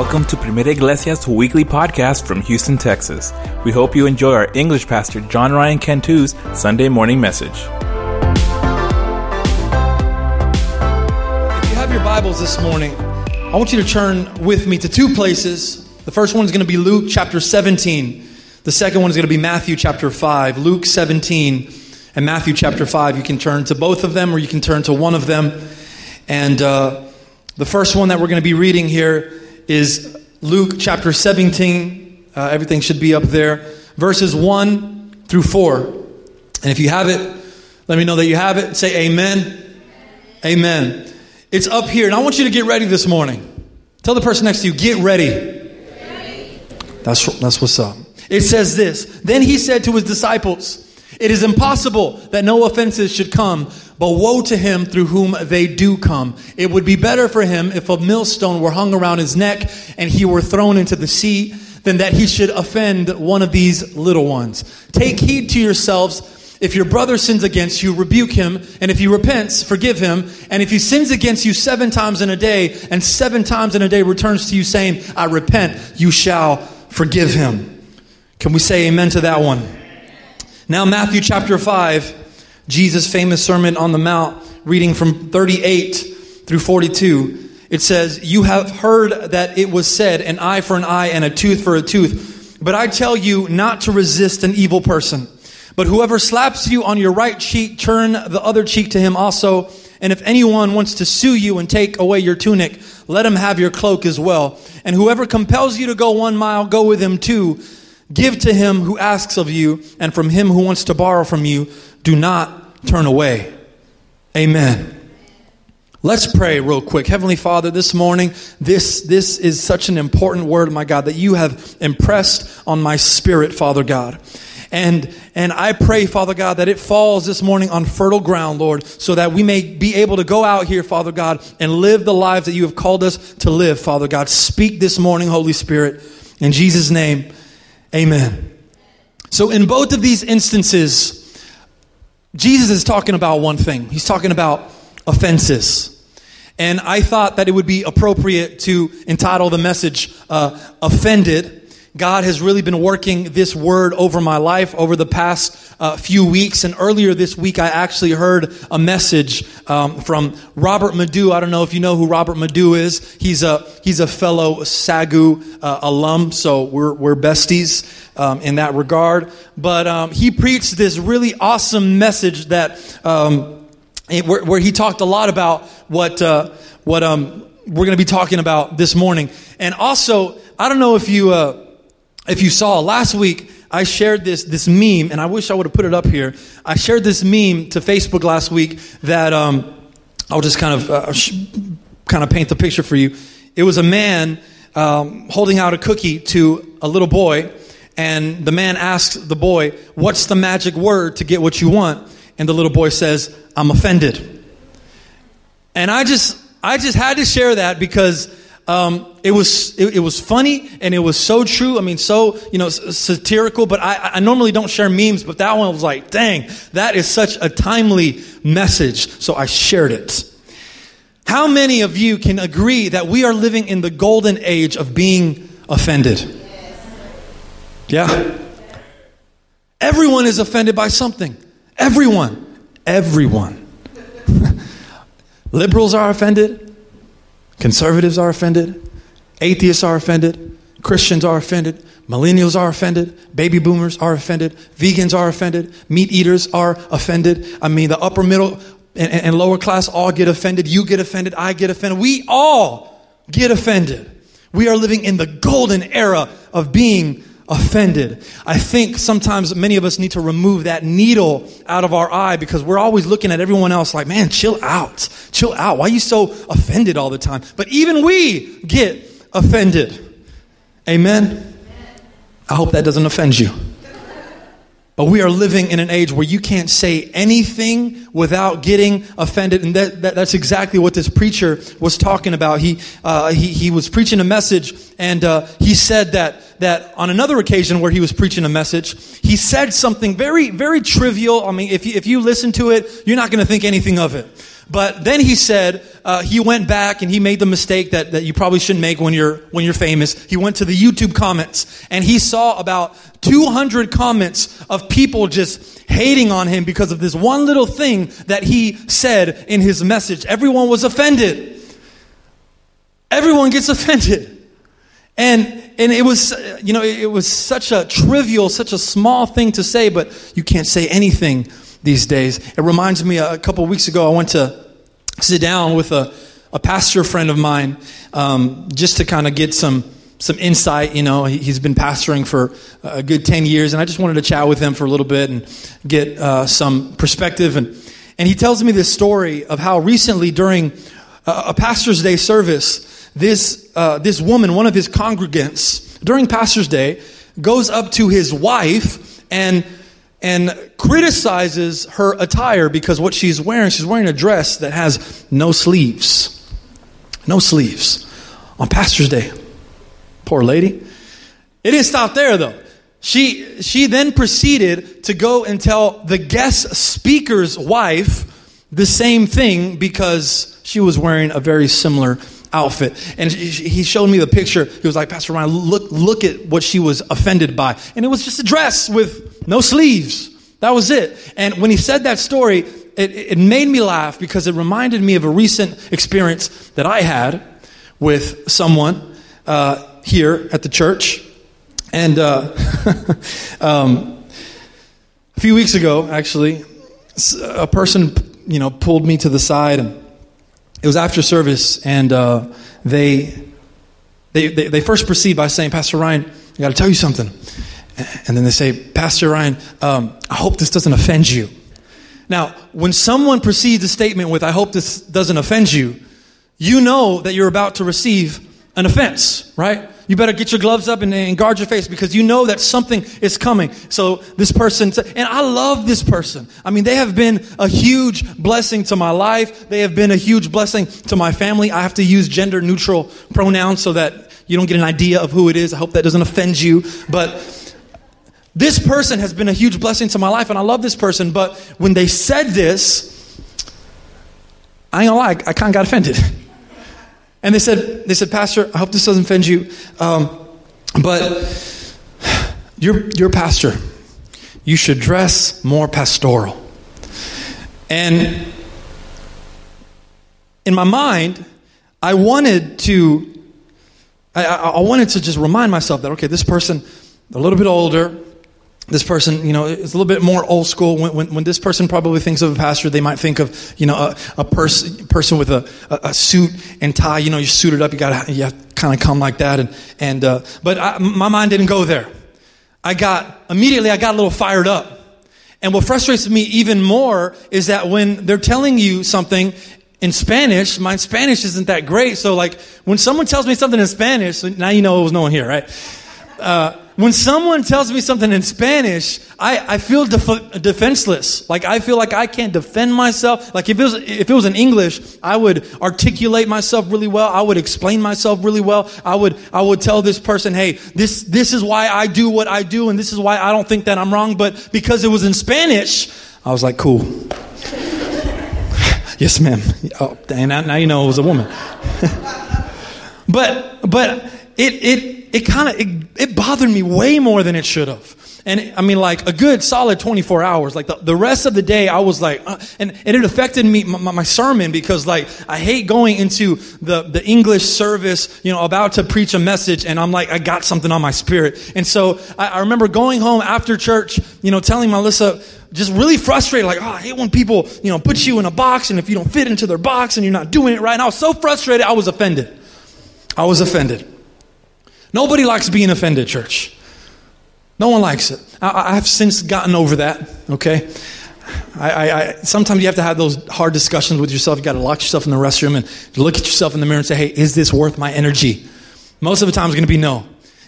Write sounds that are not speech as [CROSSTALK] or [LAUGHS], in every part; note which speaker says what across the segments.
Speaker 1: Welcome to Primera Iglesia's weekly podcast from Houston, Texas. We hope you enjoy our English pastor John Ryan Cantu's Sunday morning message.
Speaker 2: If you have your Bibles this morning, I want you to turn with me to two places. The first one is going to be Luke chapter 17. The second one is going to be Matthew chapter 5. Luke 17 and Matthew chapter 5. You can turn to both of them or you can turn to one of them. And uh, the first one that we're going to be reading here is Luke chapter 17. Uh, everything should be up there. Verses 1 through 4. And if you have it, let me know that you have it. Say amen. Amen. It's up here. And I want you to get ready this morning. Tell the person next to you, get ready. That's, that's what's up. It says this Then he said to his disciples, It is impossible that no offenses should come, but woe to him through whom they do come. It would be better for him if a millstone were hung around his neck and he were thrown into the sea than that he should offend one of these little ones. Take heed to yourselves. If your brother sins against you, rebuke him, and if he repents, forgive him. And if he sins against you seven times in a day, and seven times in a day returns to you saying, I repent, you shall forgive him. Can we say amen to that one? Now, Matthew chapter 5, Jesus' famous Sermon on the Mount, reading from 38 through 42. It says, You have heard that it was said, an eye for an eye and a tooth for a tooth. But I tell you not to resist an evil person. But whoever slaps you on your right cheek, turn the other cheek to him also. And if anyone wants to sue you and take away your tunic, let him have your cloak as well. And whoever compels you to go one mile, go with him too. Give to him who asks of you, and from him who wants to borrow from you, do not turn away. Amen. Let's pray real quick. Heavenly Father, this morning, this, this is such an important word, my God, that you have impressed on my spirit, Father God. And, and I pray, Father God, that it falls this morning on fertile ground, Lord, so that we may be able to go out here, Father God, and live the lives that you have called us to live, Father God. Speak this morning, Holy Spirit. In Jesus' name, amen. So in both of these instances, Jesus is talking about one thing. He's talking about offenses. And I thought that it would be appropriate to entitle the message, uh, Offended. God has really been working this word over my life over the past uh, few weeks. And earlier this week, I actually heard a message um, from Robert Madu. I don't know if you know who Robert Madu is. He's a, he's a fellow SAGU uh, alum, so we're, we're besties um, in that regard. But um, he preached this really awesome message that. Um, it, where, where, he talked a lot about what uh, what um, we're going to be talking about this morning, and also I don't know if you uh, if you saw last week. I shared this this meme, and I wish I would have put it up here. I shared this meme to Facebook last week that um, I'll just kind of uh, sh- kind of paint the picture for you. It was a man um, holding out a cookie to a little boy, and the man asks the boy, "What's the magic word to get what you want?" And the little boy says, I'm offended. And I just, I just had to share that because um, it was it, it, was funny and it was so true. I mean, so you know satirical. But I, I normally don't share memes, but that one was like, dang, that is such a timely message. So I shared it. How many of you can agree that we are living in the golden age of being offended? Yeah. Everyone is offended by something. Everyone. Everyone. [LAUGHS] Liberals are offended. Conservatives are offended. Atheists are offended. Christians are offended. Millennials are offended. Baby boomers are offended. Vegans are offended. Meat eaters are offended. I mean, the upper middle and, and lower class all get offended. You get offended. I get offended. We all get offended. We are living in the golden era of being offended. I think sometimes many of us need to remove that needle out of our eye because we're always looking at everyone else like, man, chill out. Chill out. Why are you so offended all the time? But even we get offended. Amen. I hope that doesn't offend you. We are living in an age where you can't say anything without getting offended. And that, that, that's exactly what this preacher was talking about. He, uh, he, he was preaching a message, and uh, he said that, that on another occasion where he was preaching a message, he said something very, very trivial. I mean, if you, if you listen to it, you're not going to think anything of it. But then he said uh, he went back and he made the mistake that, that you probably shouldn't make when you're when you're famous. He went to the YouTube comments and he saw about 200 comments of people just hating on him because of this one little thing that he said in his message. Everyone was offended. Everyone gets offended. And, and it was, you know, it was such a trivial, such a small thing to say, but you can't say anything these days. It reminds me a couple weeks ago, I went to sit down with a, a pastor friend of mine um, just to kind of get some some insight. You know, he's been pastoring for a good 10 years, and I just wanted to chat with him for a little bit and get uh, some perspective. And, and he tells me this story of how recently during a, a pastor's day service, this, uh, this woman, one of his congregants, during pastor's day, goes up to his wife and and criticizes her attire because what she's wearing, she's wearing a dress that has no sleeves. No sleeves on Pastor's Day. Poor lady. It didn't stop there though. She, she then proceeded to go and tell the guest speaker's wife the same thing because she was wearing a very similar outfit. And he showed me the picture. He was like, Pastor Ryan, look, look at what she was offended by. And it was just a dress with no sleeves. That was it. And when he said that story, it, it made me laugh because it reminded me of a recent experience that I had with someone uh, here at the church. And uh, [LAUGHS] um, a few weeks ago, actually, a person, you know, pulled me to the side and it was after service, and uh, they, they, they, they, first proceed by saying, Pastor Ryan, I got to tell you something. And then they say, Pastor Ryan, um, I hope this doesn't offend you. Now, when someone precedes a statement with, I hope this doesn't offend you, you know that you're about to receive an offense, right? You better get your gloves up and, and, guard your face because you know that something is coming. So this person, and I love this person. I mean, they have been a huge blessing to my life. They have been a huge blessing to my family. I have to use gender neutral pronouns so that you don't get an idea of who it is. I hope that doesn't offend you. But this person has been a huge blessing to my life and I love this person. But when they said this, I ain't gonna lie, I kind of got offended. [LAUGHS] And they said, they said, Pastor, I hope this doesn't offend you, um, but you're, you're a pastor. You should dress more pastoral. And in my mind, I wanted to, I, I wanted to just remind myself that, okay, this person, a little bit older, this person, you know, is a little bit more old school. When, when, when, this person probably thinks of a pastor, they might think of, you know, a, a pers- person with a, a, a, suit and tie. You know, you're suited up. You got to kind of come like that. And, and uh, but I, my mind didn't go there. I got, immediately I got a little fired up. And what frustrates me even more is that when they're telling you something in Spanish, my Spanish isn't that great. So like when someone tells me something in Spanish, now you know it was no one here, right? Uh, when someone tells me something in Spanish, I, I feel def- defenseless. Like I feel like I can't defend myself. Like if it was if it was in English, I would articulate myself really well. I would explain myself really well. I would I would tell this person, hey, this this is why I do what I do, and this is why I don't think that I'm wrong. But because it was in Spanish, I was like, cool. [LAUGHS] yes, ma'am. Oh, and now, you know it was a woman. [LAUGHS] but but it it it kind of it, it bothered me way more than it should have and I mean, like a good solid 24 hours. Like the, the rest of the day, I was like, uh, and, and it affected me, my, my, sermon, because like I hate going into the, the English service, you know, about to preach a message, and I'm like, I got something on my spirit. And so I, I remember going home after church, you know, telling Melissa, just really frustrated, like, oh, I hate when people, you know, put you in a box, and if you don't fit into their box and you're not doing it right. And I was so frustrated, I was offended. I was offended. Nobody likes being offended, church. No one likes it. I, have since gotten over that, okay? I, I, I, sometimes you have to have those hard discussions with yourself. You got to lock yourself in the restroom and look at yourself in the mirror and say, hey, is this worth my energy? Most of the time it's going to be no.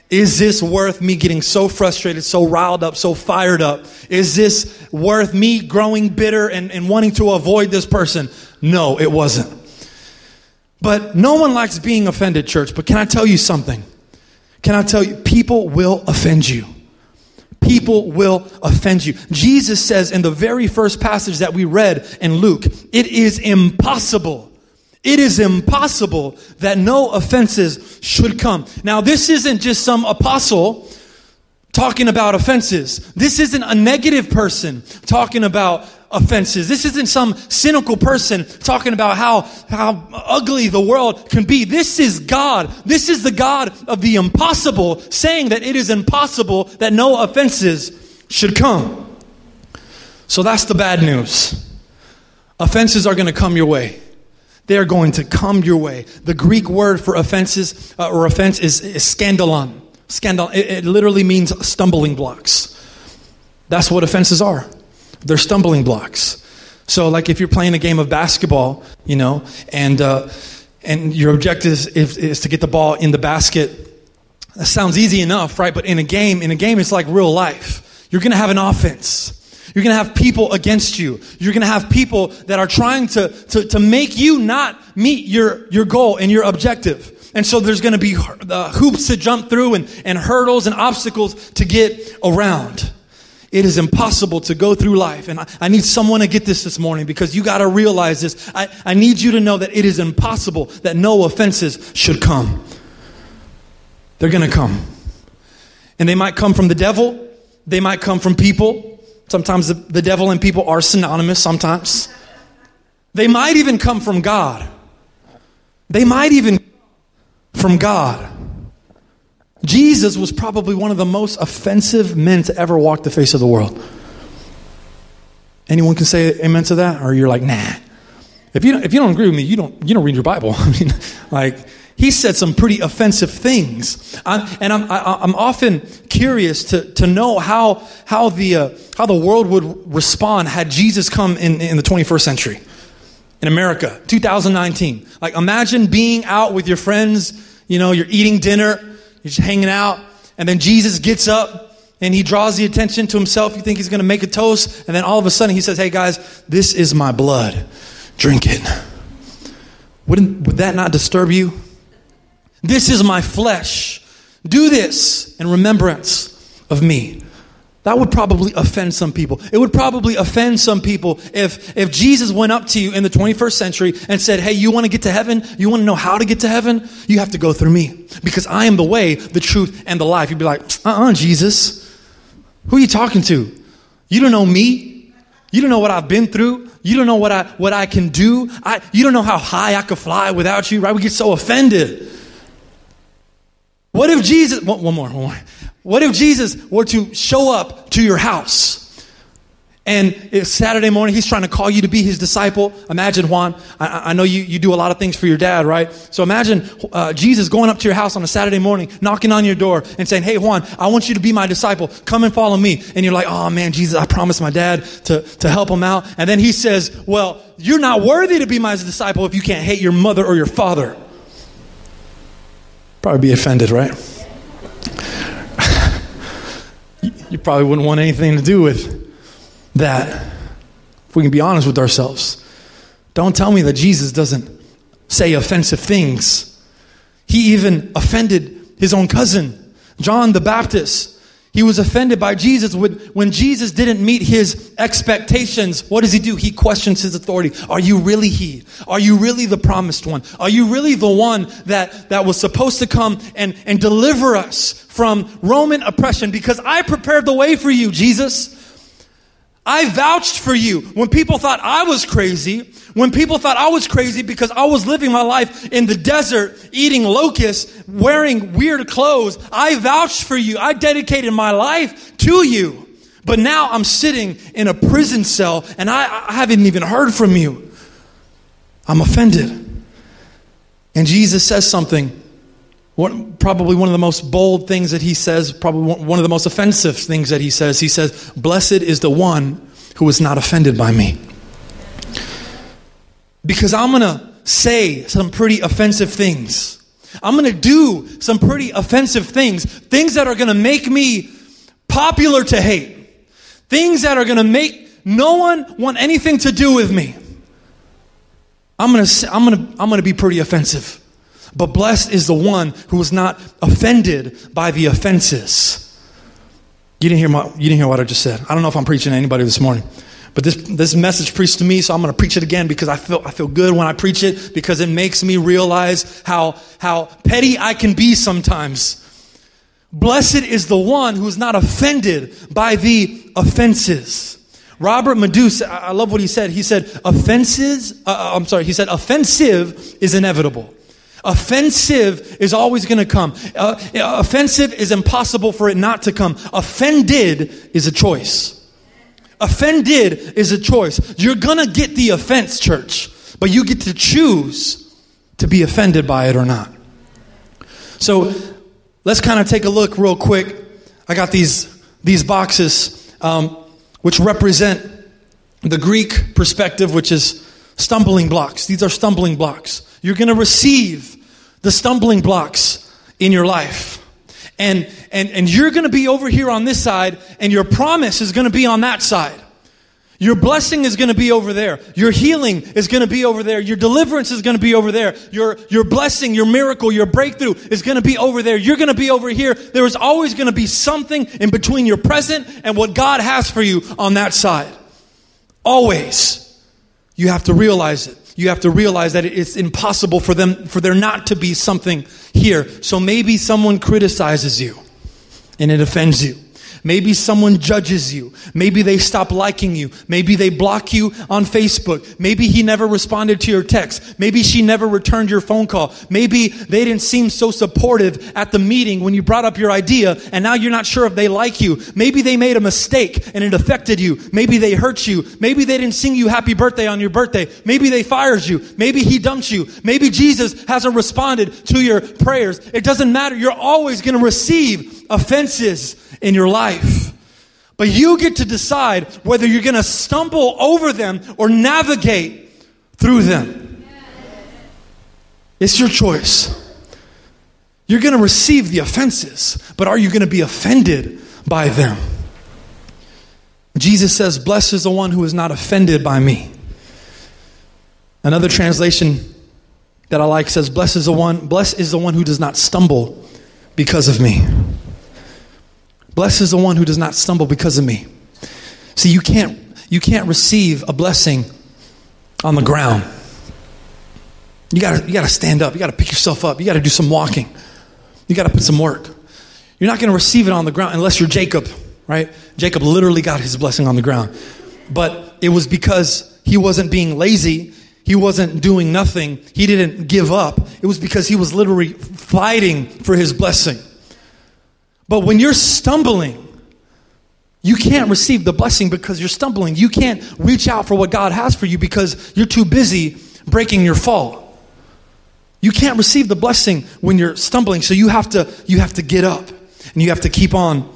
Speaker 2: Is this worth me getting so frustrated, so riled up, so fired up? Is this worth me growing bitter and, and wanting to avoid this person? No, it wasn't. But no one likes being offended, church. But can I tell you something? Can I tell you, people will offend you. people will offend you. Jesus says in the very first passage that we read in Luke, it is impossible. It is impossible that no offenses should come. Now, this isn't just some apostle talking about offenses. This isn't a negative person talking about offenses. This isn't some cynical person talking about how, how ugly the world can be. This is God. This is the God of the impossible saying that it is impossible that no offenses should come. So that's the bad news. Offenses are going to come your way. They are going to come your way. The Greek word for offenses uh, or offense is, is scandalon. Scandal. It, it literally means stumbling blocks. That's what offenses are. They're stumbling blocks. So, like if you're playing a game of basketball, you know, and uh, and your objective is, is, to get the ball in the basket. That sounds easy enough, right? But in a game, in a game, it's like real life. You're going to have an offense. You're going to have people against you. You're going to have people that are trying to, to, to make you not meet your, your goal and your objective. And so there's going to be hoops to jump through and, and hurdles and obstacles to get around. It is impossible to go through life. And I, I need someone to get this this morning because you got to realize this. I, I need you to know that it is impossible that no offenses should come. They're going to come. And they might come from the devil, they might come from people. Sometimes the, the devil and people are synonymous, sometimes. They might even come from God. They might even from God. Jesus was probably one of the most offensive men to ever walk the face of the world. Anyone can say amen to that? Or you're like, nah. If you don't, if you don't agree with me, you don't, you don't read your Bible. [LAUGHS] I mean, like, he said some pretty offensive things. I'm, and I'm, I, am i am often curious to, to know how, how, the, uh, how the world would respond had Jesus come in, in the 21st century in America, 2019. Like, imagine being out with your friends, you know, you're eating dinner, you're just hanging out, and then Jesus gets up and he draws the attention to himself. You think he's going to make a toast, and then all of a sudden he says, Hey guys, this is my blood. Drink it. Wouldn't, would that not disturb you? This is my flesh. Do this in remembrance of me. That would probably offend some people. It would probably offend some people if, if Jesus went up to you in the 21st century and said, Hey, you want to get to heaven? You want to know how to get to heaven? You have to go through me because I am the way, the truth, and the life. You'd be like, Uh uh-uh, uh Jesus. Who are you talking to? You don't know me. You don't know what I've been through. You don't know what I, what I can do. I, you don't know how high I could fly without you, right? We get so offended. What if Jesus, one, one more, one more. What if Jesus were to show up to your house? And it's Saturday morning, he's trying to call you to be his disciple. Imagine, Juan, I, I know you, you do a lot of things for your dad, right? So imagine uh, Jesus going up to your house on a Saturday morning, knocking on your door and saying, Hey, Juan, I want you to be my disciple. Come and follow me. And you're like, Oh man, Jesus, I promised my dad to, to help him out. And then he says, Well, you're not worthy to be my disciple if you can't hate your mother or your father. Probably be offended, right? You probably wouldn't want anything to do with that. If we can be honest with ourselves. Don't tell me that Jesus doesn't say offensive things. He even offended his own cousin, John the Baptist. He was offended by Jesus when Jesus didn't meet his expectations. What does he do? He questions his authority. Are you really he? Are you really the promised one? Are you really the one that, that was supposed to come and, and deliver us from Roman oppression? Because I prepared the way for you, Jesus. I vouched for you when people thought I was crazy, when people thought I was crazy because I was living my life in the desert, eating locusts, wearing weird clothes. I vouched for you. I dedicated my life to you. But now I'm sitting in a prison cell and I, I haven't even heard from you. I'm offended. And Jesus says something one, probably one of the most bold things that he says, probably one of the most offensive things that he says. He says, Blessed is the one who is not offended by me. Because I'm going to say some pretty offensive things. I'm going to do some pretty offensive things. Things that are going to make me popular to hate. Things that are going to make no one want anything to do with me. I'm going to I'm going to I'm going to be pretty offensive. But blessed is the one who is not offended by the offenses. You didn't hear my, you didn't hear what I just said. I don't know if I'm preaching to anybody this morning. But this, this message preached to me, so I'm going to preach it again because I feel, I feel good when I preach it because it makes me realize how, how petty I can be sometimes. Blessed is the one who is not offended by the offenses. Robert Madu, I love what he said. He said, offenses, uh, uh, I'm sorry, he said, offensive is inevitable. Offensive is always going to come. Uh, offensive is impossible for it not to come. Offended is a choice. Offended is a choice. You're going to get the offense, church, but you get to choose to be offended by it or not. So let's kind of take a look real quick. I got these, these boxes um, which represent the Greek perspective, which is stumbling blocks. These are stumbling blocks. You're going to receive the stumbling blocks in your life and, and, and you're going to be over here on this side, and your promise is going to be on that side. Your blessing is going to be over there. Your healing is going to be over there. Your deliverance is going to be over there. Your, your blessing, your miracle, your breakthrough is going to be over there. You're going to be over here. There is always going to be something in between your present and what God has for you on that side. Always. You have to realize it you have to realize that it's impossible for them for there not to be something here. So maybe someone criticizes you and it offends you. Maybe someone judges you. Maybe they stop liking you. Maybe they block you on Facebook. Maybe he never responded to your text. Maybe she never returned your phone call. Maybe they didn't seem so supportive at the meeting when you brought up your idea and now you're not sure if they like you. Maybe they made a mistake and it affected you. Maybe they hurt you. Maybe they didn't sing you happy birthday on your birthday. Maybe they fired you. Maybe he dumped you. Maybe Jesus hasn't responded to your prayers. It doesn't matter. You're always going to receive offenses in your life. But you get to decide whether you're going to stumble over them or navigate through them. It's your choice. You're going to receive the offenses, but are you going to be offended by them? Jesus says, Blessed is the one who is not offended by me. Another translation that I like says, Blessed is the one, blessed is the one who does not stumble because of me. Blessed is the one who does not stumble because of me. See, you can't, you can't receive a blessing on the ground. You gotta, you gotta stand up. You gotta pick yourself up. You gotta do some walking. You gotta put some work. You're not gonna receive it on the ground unless you're Jacob, right? Jacob literally got his blessing on the ground. But it was because he wasn't being lazy. He wasn't doing nothing. He didn't give up. It was because he was literally fighting for his blessing. But when you're stumbling, you can't receive the blessing because you're stumbling. You can't reach out for what God has for you because you're too busy breaking your fall. You can't receive the blessing when you're stumbling, so you have to you have to get up and you have to keep on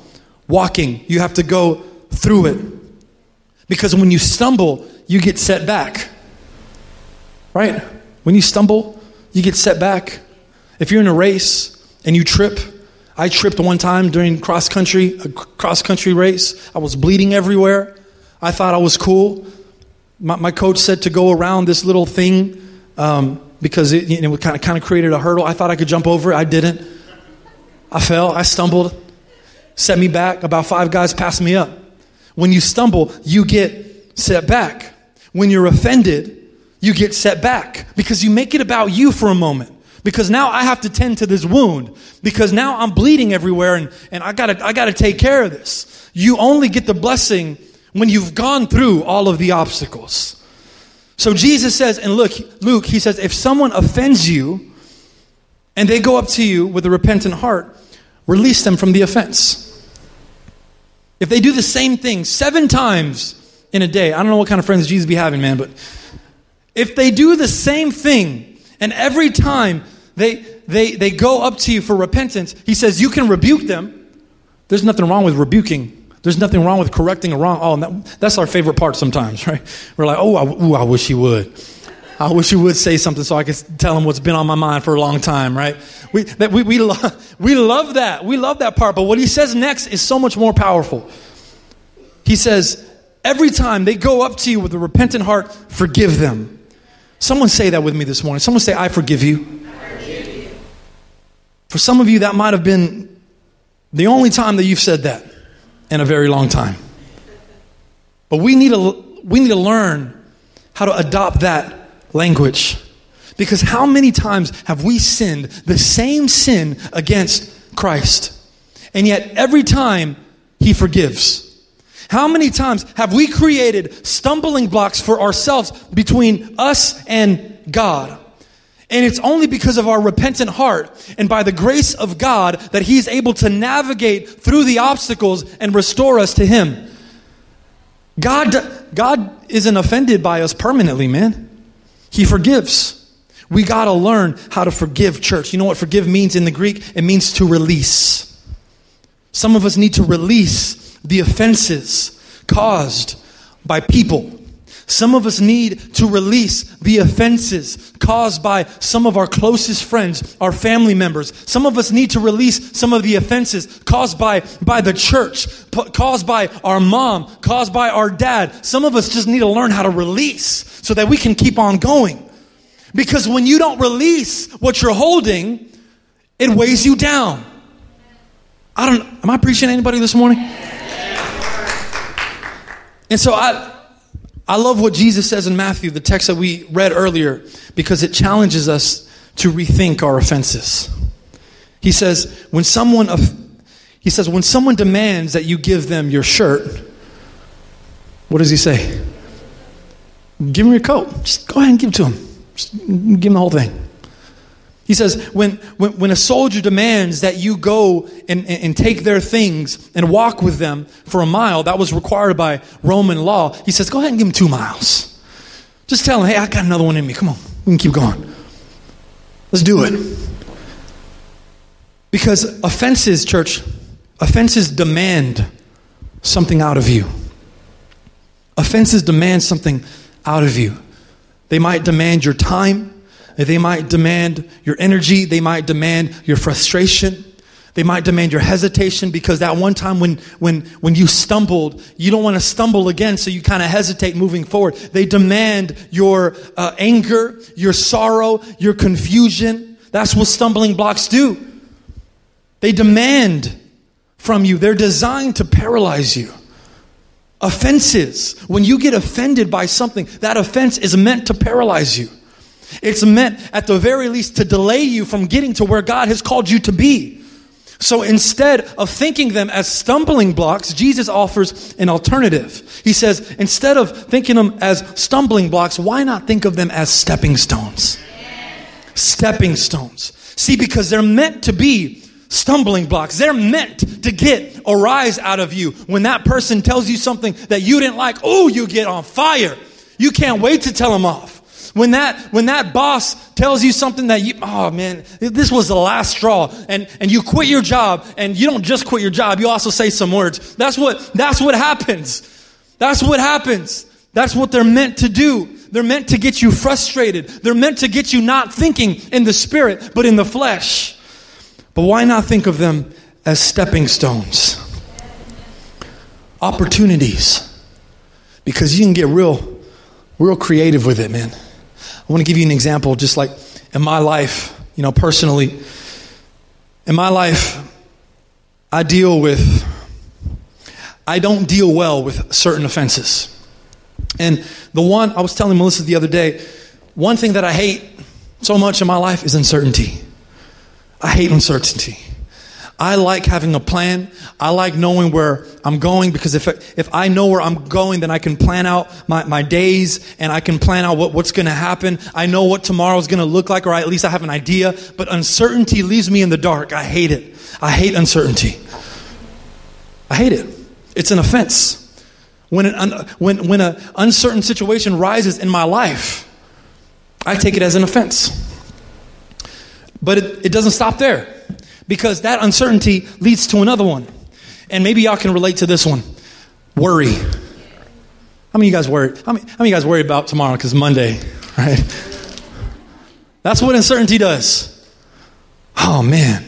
Speaker 2: walking. You have to go through it. Because when you stumble, you get set back. Right? When you stumble, you get set back. If you're in a race and you trip, I tripped one time during cross country, a cross country race. I was bleeding everywhere. I thought I was cool. My, my coach said to go around this little thing um, because it, kind of kind of created a hurdle. I thought I could jump over it. I didn't. I fell. I stumbled. Set me back. About five guys passed me up. When you stumble, you get set back. When you're offended, you get set back because you make it about you for a moment because now I have to tend to this wound because now I'm bleeding everywhere and, and I gotta, I gotta take care of this. You only get the blessing when you've gone through all of the obstacles. So Jesus says, and look, Luke, he says, if someone offends you and they go up to you with a repentant heart, release them from the offense. If they do the same thing seven times in a day, I don't know what kind of friends Jesus be having, man, but if they do the same thing and every time they, they, they go up to you for repentance. He says you can rebuke them. There's nothing wrong with rebuking. There's nothing wrong with correcting a wrong. Oh, that, that's our favorite part sometimes, [LAUGHS] right? We're like, oh, I, ooh, I wish he would. I wish he would say something so I could tell him what's been on my mind for a long time, right? We, that, we, we, lo- [LAUGHS] we love that. We love that part. But what he says next is so much more powerful. He says, every time they go up to you with a repentant heart, forgive them. Someone say that with me this morning. Someone say, I forgive you. For some of you, that might have been the only time that you've said that. in a very long time. But we need to, we need to learn how to adopt that language. Because how many times have we sinned the same sin against Christ? And yet, every time, He forgives. How many times have we created stumbling blocks for ourselves between us and God? And it's only because of our repentant heart and by the grace of God that He's able to navigate through the obstacles and restore us to Him. God, God isn't offended by us permanently, man. He forgives. We got to learn how to forgive, church. You know what forgive means in the Greek? It means to release. Some of us need to release the offenses caused by people. Some of us need to release the offenses caused by some of our closest friends, our family members. Some of us need to release some of the offenses caused by, by the church, caused by our mom, caused by our dad. Some of us just need to learn how to release so that we can keep on going. Because when you don't release what you're holding, it weighs you down. I don't, am I preaching anybody this morning? And so I, I love what Jesus says in Matthew, the text that we read earlier, because it challenges us to rethink our offenses. He says, when someone, he says, when someone demands that you give them your shirt, what does he say? Give him your coat. Just go ahead and give it to him. Just give him the whole thing. He says, when, when, when, a soldier demands that you go and, and, and, take their things and walk with them for a mile, that was required by Roman law. He says, go ahead and give him two miles. Just tell him, hey, I got another one in me. Come on, we can keep going. Let's do it. Because offenses, church, offenses demand something out of you. Offenses demand something out of you. They might demand your time. They might demand your energy. They might demand your frustration. They might demand your hesitation because that one time when, when, when you stumbled, you don't want to stumble again, so you kind of hesitate moving forward. They demand your uh, anger, your sorrow, your confusion. That's what stumbling blocks do. They demand from you, they're designed to paralyze you. Offenses, when you get offended by something, that offense is meant to paralyze you. It's meant, at the very least, to delay you from getting to where God has called you to be. So instead of thinking them as stumbling blocks, Jesus offers an alternative. He says, instead of thinking them as stumbling blocks, why not think of them as stepping stones? Stepping stones. See, because they're meant to be stumbling blocks. They're meant to get a rise out of you. When that person tells you something that you didn't like, oh, you get on fire. You can't wait to tell them off. When that, when that boss tells you something that you, oh man, this was the last straw, and, and you quit your job, and you don't just quit your job, you also say some words. That's what, that's what happens. That's what happens. That's what they're meant to do. They're meant to get you frustrated. They're meant to get you not thinking in the spirit, but in the flesh. But why not think of them as stepping stones? Opportunities. Because you can get real, real creative with it, man. I want to give you an example, just like in my life, you know, personally. In my life, I deal with, I don't deal well with certain offenses. And the one, I was telling Melissa the other day, one thing that I hate so much in my life is uncertainty. I hate uncertainty. I like having a plan. I like knowing where I'm going because if, if I know where I'm going, then I can plan out my, my days and I can plan out what, what's going to happen. I know what tomorrow's going to look like, or at least I have an idea. But uncertainty leaves me in the dark. I hate it. I hate uncertainty. I hate it. It's an offense. When an, when, when an uncertain situation rises in my life, I take it as an offense. But it, it doesn't stop there because that uncertainty leads to another one. And maybe y'all can relate to this one worry. How many of you guys worried? How many, how many of you guys worry about tomorrow because Monday, [LAUGHS] right? That's what uncertainty does. Oh man,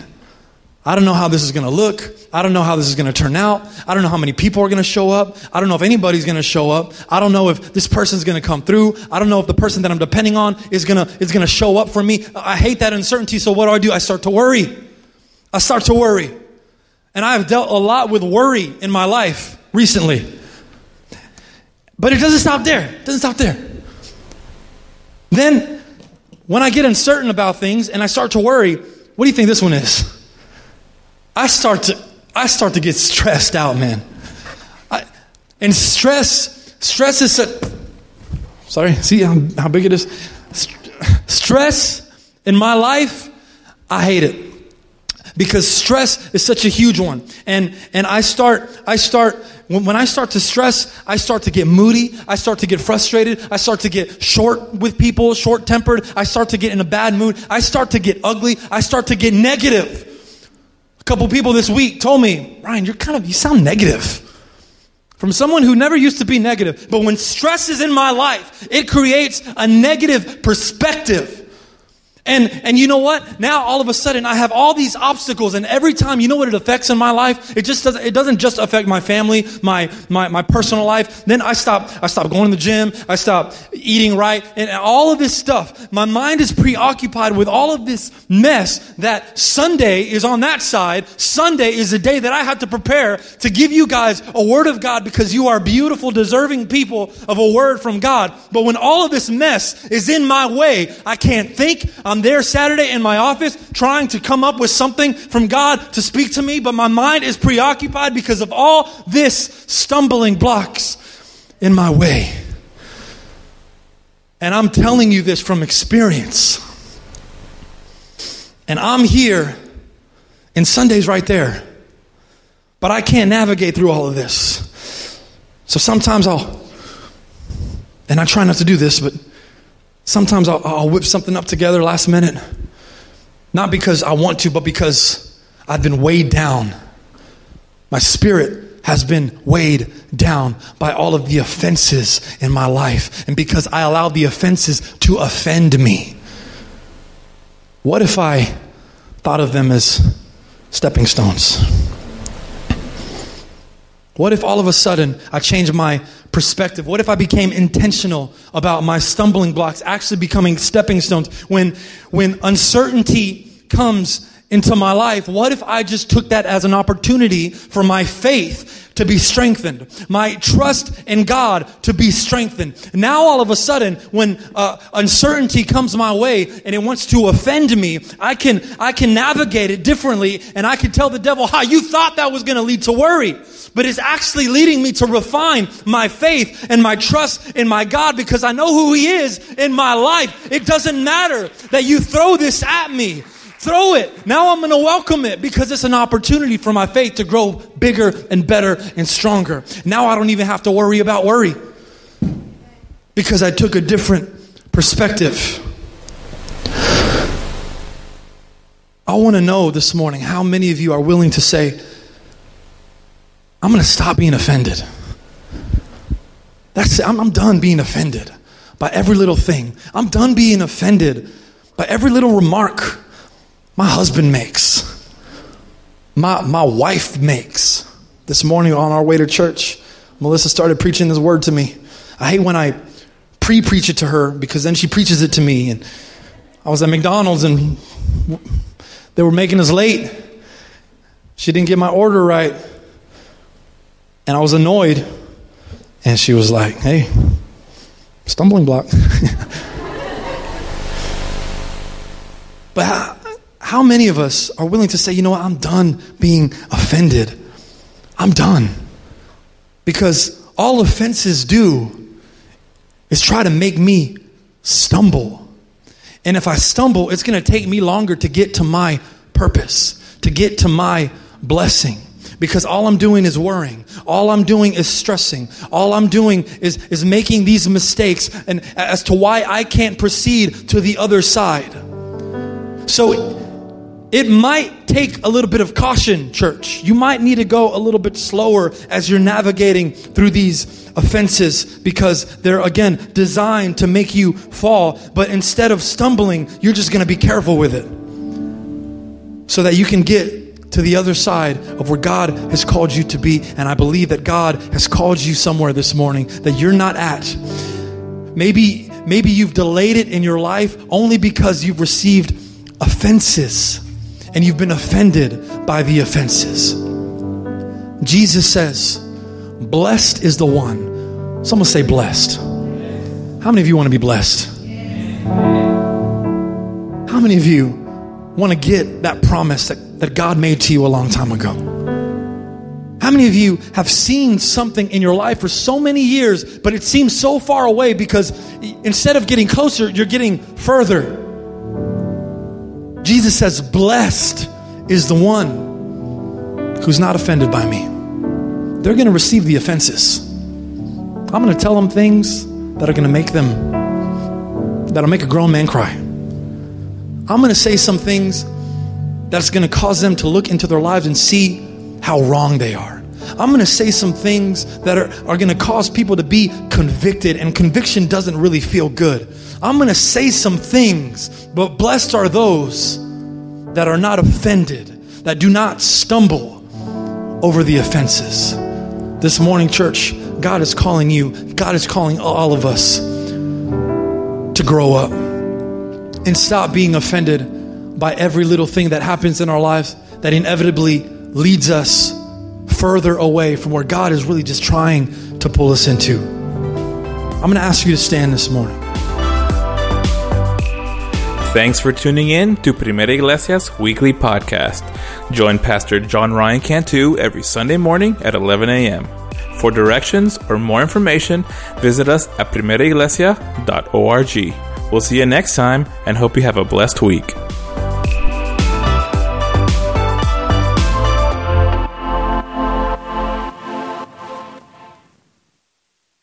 Speaker 2: I don't know how this is going to look. I don't know how this is going to turn out. I don't know how many people are going to show up. I don't know if anybody's going to show up. I don't know if this person's going to come through. I don't know if the person that I'm depending on is going to is going to show up for me. I hate that uncertainty. So what do I do? I start to worry. I start to worry. And I've dealt a lot with worry in my life recently. But it doesn't stop there. It doesn't stop there. Then, when I get uncertain about things and I start to worry, what do you think this one is? I start to I start to get stressed out, man. I, and stress stress is a, sorry. See how, how big it is. Stress in my life, I hate it because stress is such a huge one. And and i start i start when, i start to stress i start to get moody i start to get frustrated i start to get short with people short tempered i start to get in a bad mood i start to get ugly i start to get negative. A couple people this week told me ryan you're kind of you sound negative. From someone who never used to be negative but when stress is in my life it creates a negative perspective and, and you know what? Now all of a sudden I have all these obstacles and every time, you know what it affects in my life? It just doesn't, it doesn't just affect my family, my, my, my personal life. Then I stop, I stop going to the gym. I stop eating right and all of this stuff. My mind is preoccupied with all of this mess that Sunday is on that side. Sunday is the day that I have to prepare to give you guys a word of God because you are beautiful, deserving people of a word from God. But when all of this mess is in my way, I can't think. I'm I'm there Saturday in my office trying to come up with something from God to speak to me, but my mind is preoccupied because of all this stumbling blocks in my way. And I'm telling you this from experience. And I'm here, and Sunday's right there. But I can't navigate through all of this. So sometimes I'll, and I try not to do this, but Sometimes I'll, I'll whip something up together last minute. Not because I want to, but because I've been weighed down. My spirit has been weighed down by all of the offenses in my life. And because I allowed the offenses to offend me. What if I thought of them as stepping stones? What if all of a sudden I change my perspective? What if I became intentional about my stumbling blocks actually becoming stepping stones? When, when uncertainty comes into my life, what if I just took that as an opportunity for my faith to be strengthened, my trust in God to be strengthened? Now, all of a sudden, when uh, uncertainty comes my way and it wants to offend me, I can I can navigate it differently, and I can tell the devil, "How you thought that was going to lead to worry." but it's actually leading me to refine my faith and my trust in my God because I know who He is in my life. It doesn't matter that you throw this at me. Throw it. Now I'm going to welcome it because it's an opportunity for my faith to grow bigger and better and stronger. Now I don't even have to worry about worry because I took a different perspective. I want to know this morning how many of you are willing to say, I'm going to stop being offended. That's. I'm, I'm done being offended by every little thing. I'm done being offended by every little remark my husband makes, my, my wife makes. This morning on our way to church, Melissa started preaching this word to me. I hate when I pre preach it to her because then she preaches it to me. And I was at McDonald's and they were making us late. She didn't get my order right. And I was annoyed. And she was like, hey, stumbling block. [LAUGHS] but how many of us are willing to say, you know what, I'm done being offended? I'm done. Because all offenses do is try to make me stumble. And if I stumble, it's going to take me longer to get to my purpose, to get to my blessing because all I'm doing is worrying. All I'm doing is stressing. All I'm doing is, is making these mistakes and as to why I can't proceed to the other side. So it might take a little bit of caution, church. You might need to go a little bit slower as you're navigating through these offenses because they're again designed to make you fall. But instead of stumbling, you're just going to be careful with it so that you can get to the other side of where God has called you to be. And I believe that God has called you somewhere this morning that you're not at. Maybe, maybe you've delayed it in your life only because you've received offenses and you've been offended by the offenses. Jesus says, Blessed is the one. Someone say, Blessed. How many of you want to be blessed? How many of you want to get that promise that, that God made to you a long time ago? How many of you have seen something in your life for so many years, but it seems so far away because instead of getting closer, you're getting further? Jesus says, Blessed is the one who's not offended by me. They're going to receive the offenses. I'm going to tell them things that are going to make them, that'll make a grown man cry. I'm going to say some things that's going to cause them to look into their lives and see how wrong they are. I'm going to say some things that are, are going to cause people to be convicted, and conviction doesn't really feel good. I'm going to say some things, but blessed are those that are not offended, that do not stumble over the offenses. This morning, church, God is calling you, God is calling all of us to grow up and stop being offended by every little thing that happens in our lives that inevitably leads us further away from where God is really just trying to pull us into. I'm going to ask you to stand this morning.
Speaker 1: Thanks for tuning in to Primera Iglesia's weekly podcast. Join Pastor John Ryan Cantu every Sunday morning at 11 a.m. For directions or more information, visit us at primeraiglesia.org. We'll see you next time and hope you have a blessed week.